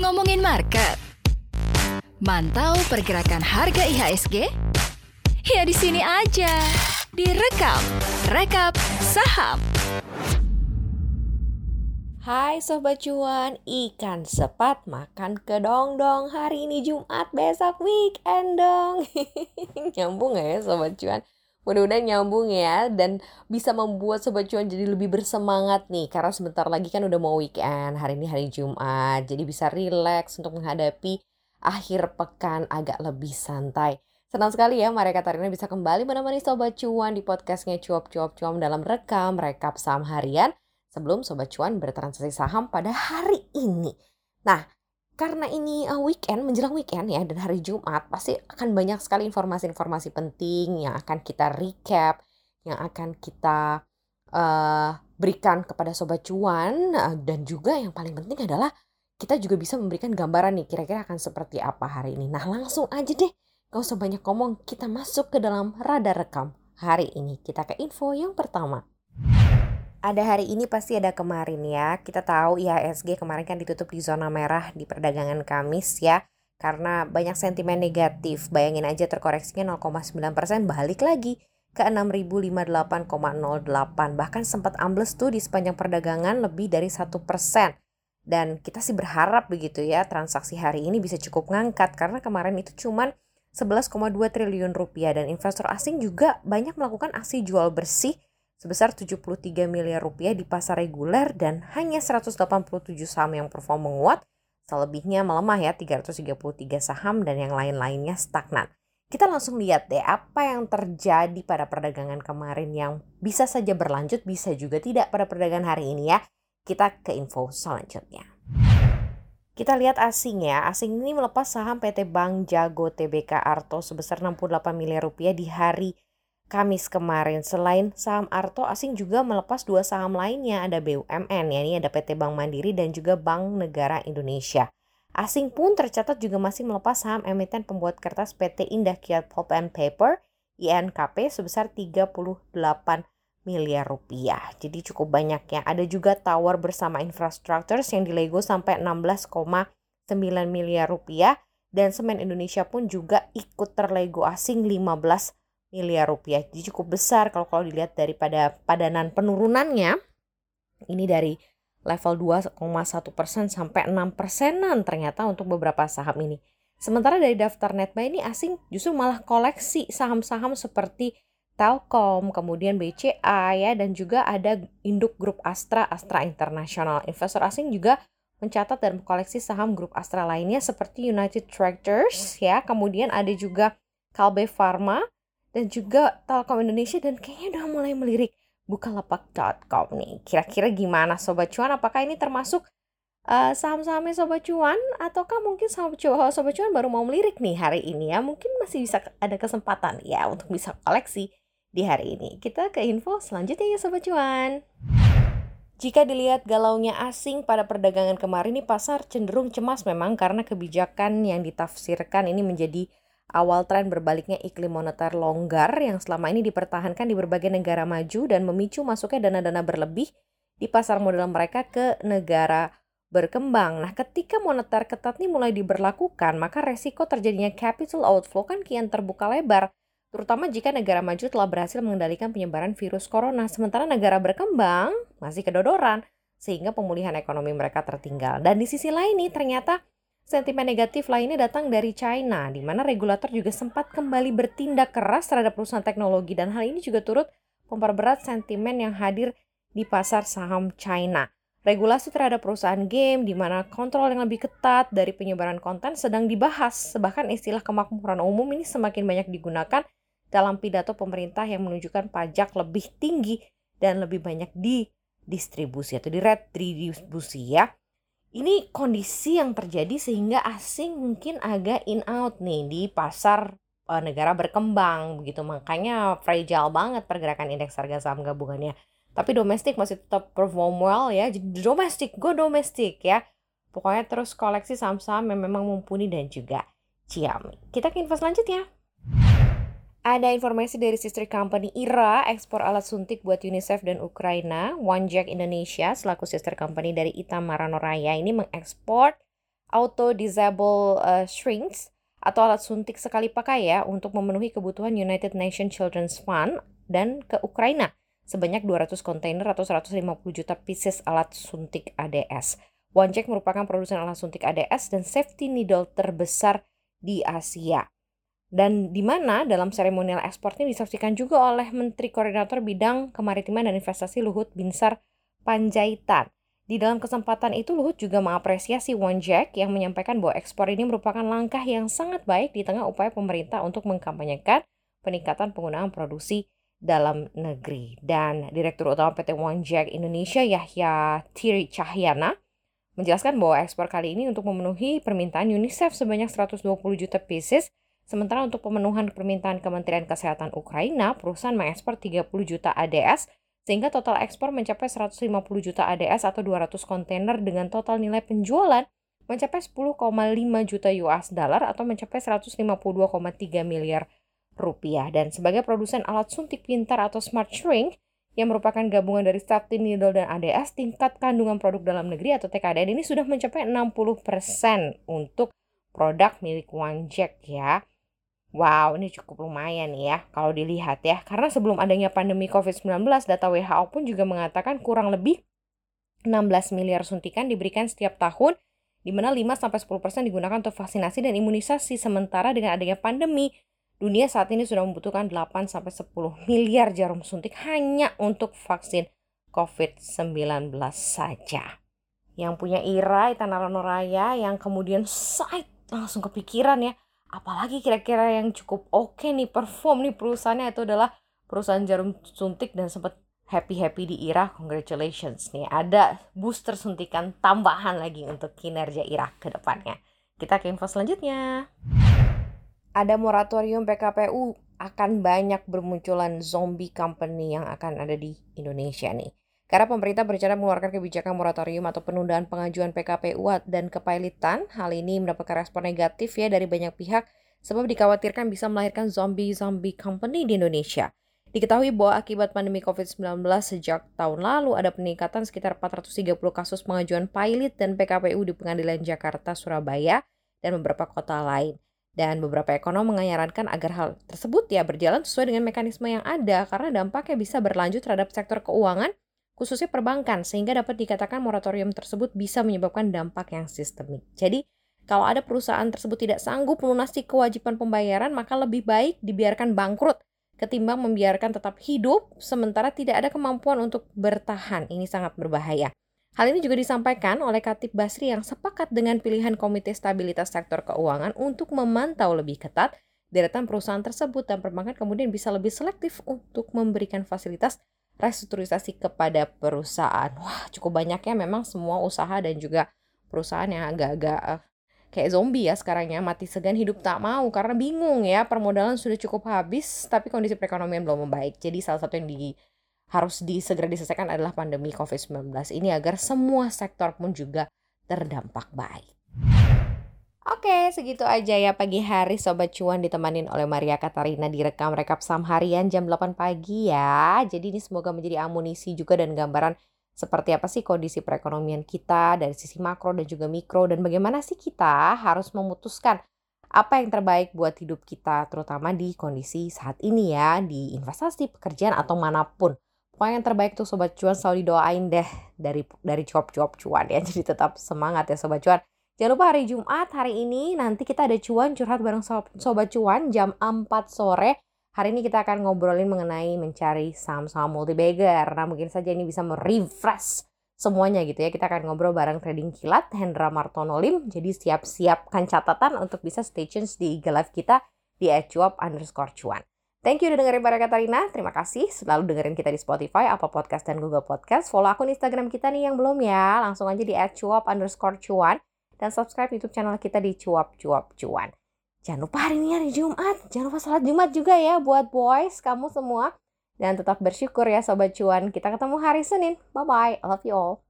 Ngomongin market. Mantau pergerakan harga IHSG? Ya di sini aja. Direkap, rekap saham. Hai Sobat Cuan, ikan sepat makan kedong-dong Hari ini Jumat, besok weekend dong Nyambung gak ya Sobat Cuan? Mudah-mudahan nyambung ya dan bisa membuat Sobat Cuan jadi lebih bersemangat nih Karena sebentar lagi kan udah mau weekend, hari ini hari Jumat Jadi bisa relax untuk menghadapi akhir pekan agak lebih santai Senang sekali ya Maria Katarina bisa kembali menemani Sobat Cuan di podcastnya Cuap-Cuap Cuan dalam rekam rekap saham harian sebelum Sobat Cuan bertransaksi saham pada hari ini. Nah, karena ini uh, weekend, menjelang weekend ya, dan hari Jumat, pasti akan banyak sekali informasi-informasi penting yang akan kita recap, yang akan kita uh, berikan kepada Sobat Cuan, uh, dan juga yang paling penting adalah kita juga bisa memberikan gambaran nih kira-kira akan seperti apa hari ini. Nah langsung aja deh, gak usah banyak ngomong, kita masuk ke dalam radar rekam hari ini. Kita ke info yang pertama ada hari ini pasti ada kemarin ya. Kita tahu IHSG kemarin kan ditutup di zona merah di perdagangan Kamis ya. Karena banyak sentimen negatif. Bayangin aja terkoreksinya 0,9% balik lagi ke 6058,08. Bahkan sempat ambles tuh di sepanjang perdagangan lebih dari satu persen. Dan kita sih berharap begitu ya transaksi hari ini bisa cukup ngangkat karena kemarin itu cuman 11,2 triliun rupiah dan investor asing juga banyak melakukan aksi jual bersih sebesar 73 miliar rupiah di pasar reguler dan hanya 187 saham yang perform menguat, selebihnya melemah ya 333 saham dan yang lain-lainnya stagnan. Kita langsung lihat deh apa yang terjadi pada perdagangan kemarin yang bisa saja berlanjut, bisa juga tidak pada perdagangan hari ini ya. Kita ke info selanjutnya. Kita lihat asing ya. Asing ini melepas saham PT Bank Jago Tbk Arto sebesar 68 miliar rupiah di hari Kamis kemarin. Selain saham Arto, asing juga melepas dua saham lainnya. Ada BUMN, ya, ini ada PT Bank Mandiri dan juga Bank Negara Indonesia. Asing pun tercatat juga masih melepas saham emiten pembuat kertas PT Indah Kiat Pulp and Paper, INKP, sebesar 38 miliar rupiah. Jadi cukup banyak ya. Ada juga Tower bersama Infrastructures yang dilego sampai 16,9 miliar rupiah. Dan Semen Indonesia pun juga ikut terlego asing 15 miliar rupiah. Jadi cukup besar kalau kalau dilihat daripada padanan penurunannya. Ini dari level 2,1% sampai 6 persenan ternyata untuk beberapa saham ini. Sementara dari daftar netbuy ini asing justru malah koleksi saham-saham seperti Telkom, kemudian BCA ya dan juga ada induk grup Astra, Astra International. Investor asing juga mencatat dan koleksi saham grup Astra lainnya seperti United Tractors ya, kemudian ada juga Kalbe Pharma, dan juga Telkom Indonesia dan kayaknya udah mulai melirik bukalapak.com nih. Kira-kira gimana Sobat Cuan? Apakah ini termasuk uh, saham-sahamnya Sobat Cuan? Ataukah mungkin Sobat Cuan, Sobat Cuan baru mau melirik nih hari ini ya? Mungkin masih bisa ada kesempatan ya untuk bisa koleksi di hari ini. Kita ke info selanjutnya ya Sobat Cuan. Jika dilihat galaunya asing pada perdagangan kemarin ini pasar cenderung cemas memang karena kebijakan yang ditafsirkan ini menjadi awal tren berbaliknya iklim moneter longgar yang selama ini dipertahankan di berbagai negara maju dan memicu masuknya dana-dana berlebih di pasar modal mereka ke negara berkembang. Nah, ketika moneter ketat ini mulai diberlakukan, maka resiko terjadinya capital outflow kan kian terbuka lebar, terutama jika negara maju telah berhasil mengendalikan penyebaran virus corona, sementara negara berkembang masih kedodoran, sehingga pemulihan ekonomi mereka tertinggal. Dan di sisi lain nih, ternyata Sentimen negatif lainnya datang dari China, di mana regulator juga sempat kembali bertindak keras terhadap perusahaan teknologi dan hal ini juga turut memperberat sentimen yang hadir di pasar saham China. Regulasi terhadap perusahaan game di mana kontrol yang lebih ketat dari penyebaran konten sedang dibahas. Bahkan istilah kemakmuran umum ini semakin banyak digunakan dalam pidato pemerintah yang menunjukkan pajak lebih tinggi dan lebih banyak di distribusi atau di redistribusi ya. Ini kondisi yang terjadi sehingga asing mungkin agak in out nih di pasar uh, negara berkembang begitu. Makanya fragile banget pergerakan indeks harga saham gabungannya. Tapi domestik masih tetap perform well ya. Jadi domestik, go domestik ya. Pokoknya terus koleksi saham-saham yang memang mumpuni dan juga ciam. Kita ke info selanjutnya. Ada informasi dari sister company IRA ekspor alat suntik buat UNICEF dan Ukraina. One Jack Indonesia selaku sister company dari Ita Maranoraya ini mengekspor auto disable uh, shrinks atau alat suntik sekali pakai ya untuk memenuhi kebutuhan United Nations Children's Fund dan ke Ukraina sebanyak 200 kontainer atau 150 juta pieces alat suntik ADS. One Jack merupakan produsen alat suntik ADS dan safety needle terbesar di Asia dan di mana dalam seremonial ekspor ini disaksikan juga oleh Menteri Koordinator Bidang Kemaritiman dan Investasi Luhut Binsar Panjaitan. Di dalam kesempatan itu Luhut juga mengapresiasi One Jack yang menyampaikan bahwa ekspor ini merupakan langkah yang sangat baik di tengah upaya pemerintah untuk mengkampanyekan peningkatan penggunaan produksi dalam negeri. Dan Direktur Utama PT One Jack Indonesia Yahya Tiri Cahyana menjelaskan bahwa ekspor kali ini untuk memenuhi permintaan UNICEF sebanyak 120 juta pieces Sementara untuk pemenuhan permintaan Kementerian Kesehatan Ukraina, perusahaan mengekspor 30 juta ADS sehingga total ekspor mencapai 150 juta ADS atau 200 kontainer dengan total nilai penjualan mencapai 10,5 juta US dollar atau mencapai 152,3 miliar rupiah. Dan sebagai produsen alat suntik pintar atau smart shrink yang merupakan gabungan dari safety needle dan ADS, tingkat kandungan produk dalam negeri atau TKDN ini sudah mencapai 60% untuk produk milik Jack ya. Wow, ini cukup lumayan ya kalau dilihat ya. Karena sebelum adanya pandemi COVID-19, data WHO pun juga mengatakan kurang lebih 16 miliar suntikan diberikan setiap tahun di mana 5-10% digunakan untuk vaksinasi dan imunisasi. Sementara dengan adanya pandemi, dunia saat ini sudah membutuhkan 8-10 miliar jarum suntik hanya untuk vaksin COVID-19 saja. Yang punya IRA, Itanara Noraya, yang kemudian site langsung kepikiran ya, apalagi kira-kira yang cukup oke okay nih perform nih perusahaannya itu adalah perusahaan jarum suntik dan sempat happy-happy di IRA. Congratulations nih ada booster suntikan tambahan lagi untuk kinerja IRA ke depannya. Kita ke info selanjutnya. Ada moratorium PKPU akan banyak bermunculan zombie company yang akan ada di Indonesia nih karena pemerintah berencana mengeluarkan kebijakan moratorium atau penundaan pengajuan PKPU dan kepailitan, hal ini mendapatkan respon negatif ya dari banyak pihak sebab dikhawatirkan bisa melahirkan zombie-zombie company di Indonesia. Diketahui bahwa akibat pandemi COVID-19 sejak tahun lalu ada peningkatan sekitar 430 kasus pengajuan pilot dan PKPU di pengadilan Jakarta, Surabaya, dan beberapa kota lain. Dan beberapa ekonom menyarankan agar hal tersebut ya berjalan sesuai dengan mekanisme yang ada karena dampaknya bisa berlanjut terhadap sektor keuangan khususnya perbankan, sehingga dapat dikatakan moratorium tersebut bisa menyebabkan dampak yang sistemik. Jadi, kalau ada perusahaan tersebut tidak sanggup melunasi kewajiban pembayaran, maka lebih baik dibiarkan bangkrut ketimbang membiarkan tetap hidup sementara tidak ada kemampuan untuk bertahan. Ini sangat berbahaya. Hal ini juga disampaikan oleh Katib Basri yang sepakat dengan pilihan Komite Stabilitas Sektor Keuangan untuk memantau lebih ketat deretan perusahaan tersebut dan perbankan kemudian bisa lebih selektif untuk memberikan fasilitas restrukturisasi kepada perusahaan. Wah, cukup banyaknya memang semua usaha dan juga perusahaan yang agak-agak uh, kayak zombie ya sekarang ya, mati segan hidup tak mau karena bingung ya, permodalan sudah cukup habis tapi kondisi perekonomian belum membaik. Jadi salah satu yang di harus disegera diselesaikan adalah pandemi COVID-19 ini agar semua sektor pun juga terdampak baik. Oke, segitu aja ya pagi hari Sobat Cuan ditemanin oleh Maria Katarina direkam rekap saham harian jam 8 pagi ya. Jadi ini semoga menjadi amunisi juga dan gambaran seperti apa sih kondisi perekonomian kita dari sisi makro dan juga mikro dan bagaimana sih kita harus memutuskan apa yang terbaik buat hidup kita terutama di kondisi saat ini ya di investasi, pekerjaan atau mana pun. Pokoknya yang terbaik tuh Sobat Cuan selalu didoain deh dari dari cuap-cuap cuan ya. Jadi tetap semangat ya Sobat Cuan. Jangan lupa hari Jumat hari ini nanti kita ada cuan curhat bareng Sobat Cuan jam 4 sore. Hari ini kita akan ngobrolin mengenai mencari saham-saham multi-bagger. Nah mungkin saja ini bisa merefresh semuanya gitu ya. Kita akan ngobrol bareng trading kilat Hendra Martono Lim. Jadi siap-siapkan catatan untuk bisa stay tune di IG live kita di @cuap underscore cuan. Thank you udah dengerin para Katarina. Terima kasih selalu dengerin kita di Spotify, Apple Podcast, dan Google Podcast. Follow akun Instagram kita nih yang belum ya. Langsung aja di @cuap underscore cuan dan subscribe YouTube channel kita di Cuap Cuap Cuan. Jangan lupa hari ini hari Jumat, jangan lupa salat Jumat juga ya buat boys kamu semua. Dan tetap bersyukur ya Sobat Cuan, kita ketemu hari Senin. Bye-bye, I love you all.